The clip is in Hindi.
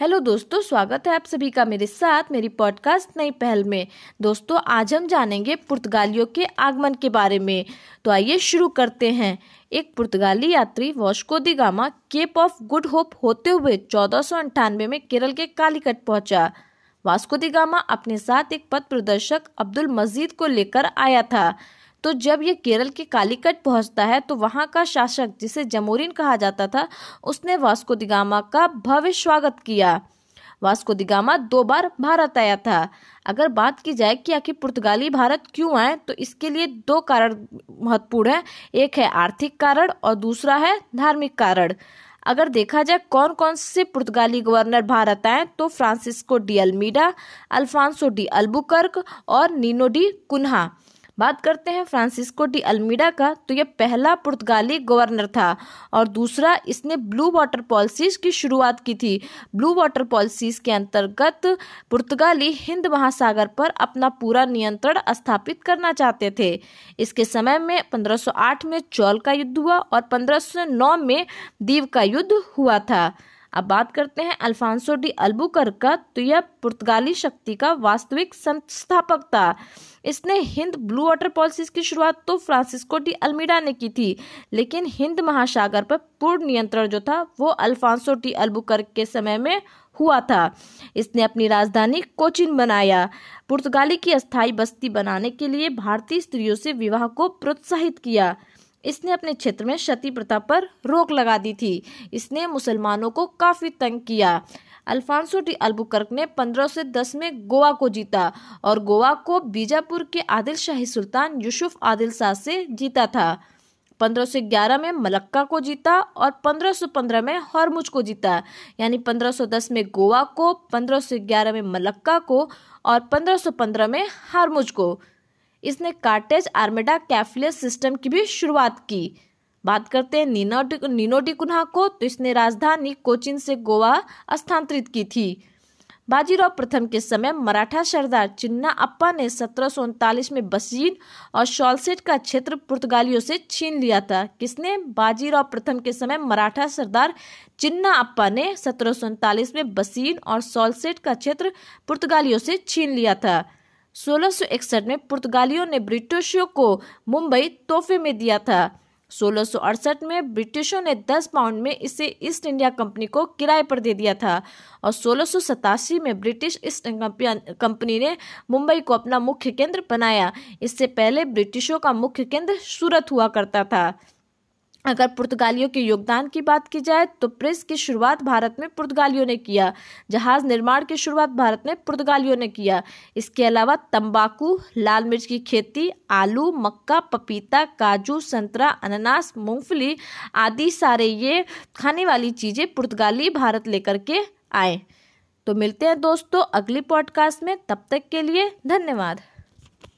हेलो दोस्तों, स्वागत है आप सभी का मेरे साथ, मेरी पॉडकास्ट नई पहल में। दोस्तों, आज हम जानेंगे पुर्तगालियों के आगमन के बारे में। तो आइए शुरू करते हैं। एक पुर्तगाली यात्री, Vasco da Gama, Cape of Good Hope होते हुए चौदह में केरल के कालीकट पहुँचा। वास्को दी गामा अपने साथ एक पथ प्रदर्शक अब्दुल मजीद को लेकर आया था। तो जब ये केरल के कालीकट पहुँचता है तो वहाँ का शासक, जिसे जमोरिन कहा जाता था, उसने वास्को दिगामा का भव्य स्वागत किया। वास्को दिगामा दो बार भारत आया था। अगर बात की जाए कि आखिर पुर्तगाली भारत क्यों आए तो इसके लिए दो कारण महत्वपूर्ण है। एक है आर्थिक कारण और दूसरा है धार्मिक कारण। अगर देखा जाए कौन कौन से पुर्तगाली गवर्नर भारत आए तो Francisco de Almeida, Alfonso de Albuquerque और नीनो डी कुन्हा। बात करते हैं फ्रांसिस्को डी अल्मीडा का तो यह पहला पुर्तगाली गवर्नर था और दूसरा इसने ब्लू वाटर पॉलिसीज़ की शुरुआत की थी। ब्लू वाटर पॉलिसीज़ के अंतर्गत पुर्तगाली हिंद महासागर पर अपना पूरा नियंत्रण स्थापित करना चाहते थे। इसके समय में 1508 में चौल का युद्ध हुआ और 1509 में दीव का युद्ध हुआ था। अब बात करते हैं अल्फांसो डी अल्बुकर का तो यह पुर्तगाली शक्ति का वास्तविक संस्थापक था इसने हिंद ब्लू वाटर पॉलिसीज़ की शुरुआत तो फ्रांसिस्को डी अल्मीडा ने की थी, लेकिन हिंद महासागर पर पूर्ण नियंत्रण जो था, वो अल्फांसो डी अल्बुकर के समय में हुआ था। इसने अपनी राजधानी कोचिन बनाया। पुर्तगाली की अस्थायी बस्ती बनाने के लिए भारतीय स्त्रियों से विवाह को प्रोत्साहित किया। इसने अपने क्षेत्र में सती प्रथा पर रोक लगा दी थी। इसने मुसलमानों को काफ़ी तंग किया। अल्फांसो डी अल्बुकर्क ने 1510 में गोवा को जीता और गोवा को बीजापुर के आदिल शाही सुल्तान यूसुफ आदिल शाह से जीता था। 1511 में मलक्का को जीता और 1515 में हरमुज को जीता। यानी 1510 में गोवा को 1511 में मलक्का को और 1515 में हारमुज को। इसने कार्टेज आर्मेडा कैफलेस सिस्टम की भी शुरुआत की। बात करते हैं नीनो नीनो डी कुन्हा को तो इसने राजधानी कोचिन से गोवा स्थानांतरित की थी। बाजीराव प्रथम के समय मराठा सरदार चिन्ना अप्पा ने सत्रह में बसीन और शॉलसेट का क्षेत्र पुर्तगालियों से छीन लिया था। किसने? बाजीराव प्रथम के समय मराठा सरदार चिन्ना अप्पा ने सत्रह में बसीन और सॉलसेट का क्षेत्र पुर्तगालियों से छीन लिया था। सोलह में पुर्तगालियों ने ब्रिटिशों को मुंबई तोहफे में दिया था। सोलह में ब्रिटिशों ने 10 पाउंड में इसे ईस्ट इंडिया कंपनी को किराए पर दे दिया था और सोलह में ब्रिटिश ईस्ट कंपनी ने मुंबई को अपना मुख्य केंद्र बनाया। इससे पहले ब्रिटिशों का मुख्य केंद्र सूरत हुआ करता था। अगर पुर्तगालियों के योगदान की बात की जाए तो प्रेस की शुरुआत भारत में पुर्तगालियों ने किया। जहाज़ निर्माण की शुरुआत भारत में पुर्तगालियों ने किया। इसके अलावा तंबाकू, लाल मिर्च की खेती, आलू, मक्का, पपीता, काजू, संतरा, अनानास, मूंगफली आदि सारे ये खाने वाली चीज़ें पुर्तगाली भारत लेकर के आए। तो मिलते हैं दोस्तों अगली पॉडकास्ट में। तब तक के लिए धन्यवाद।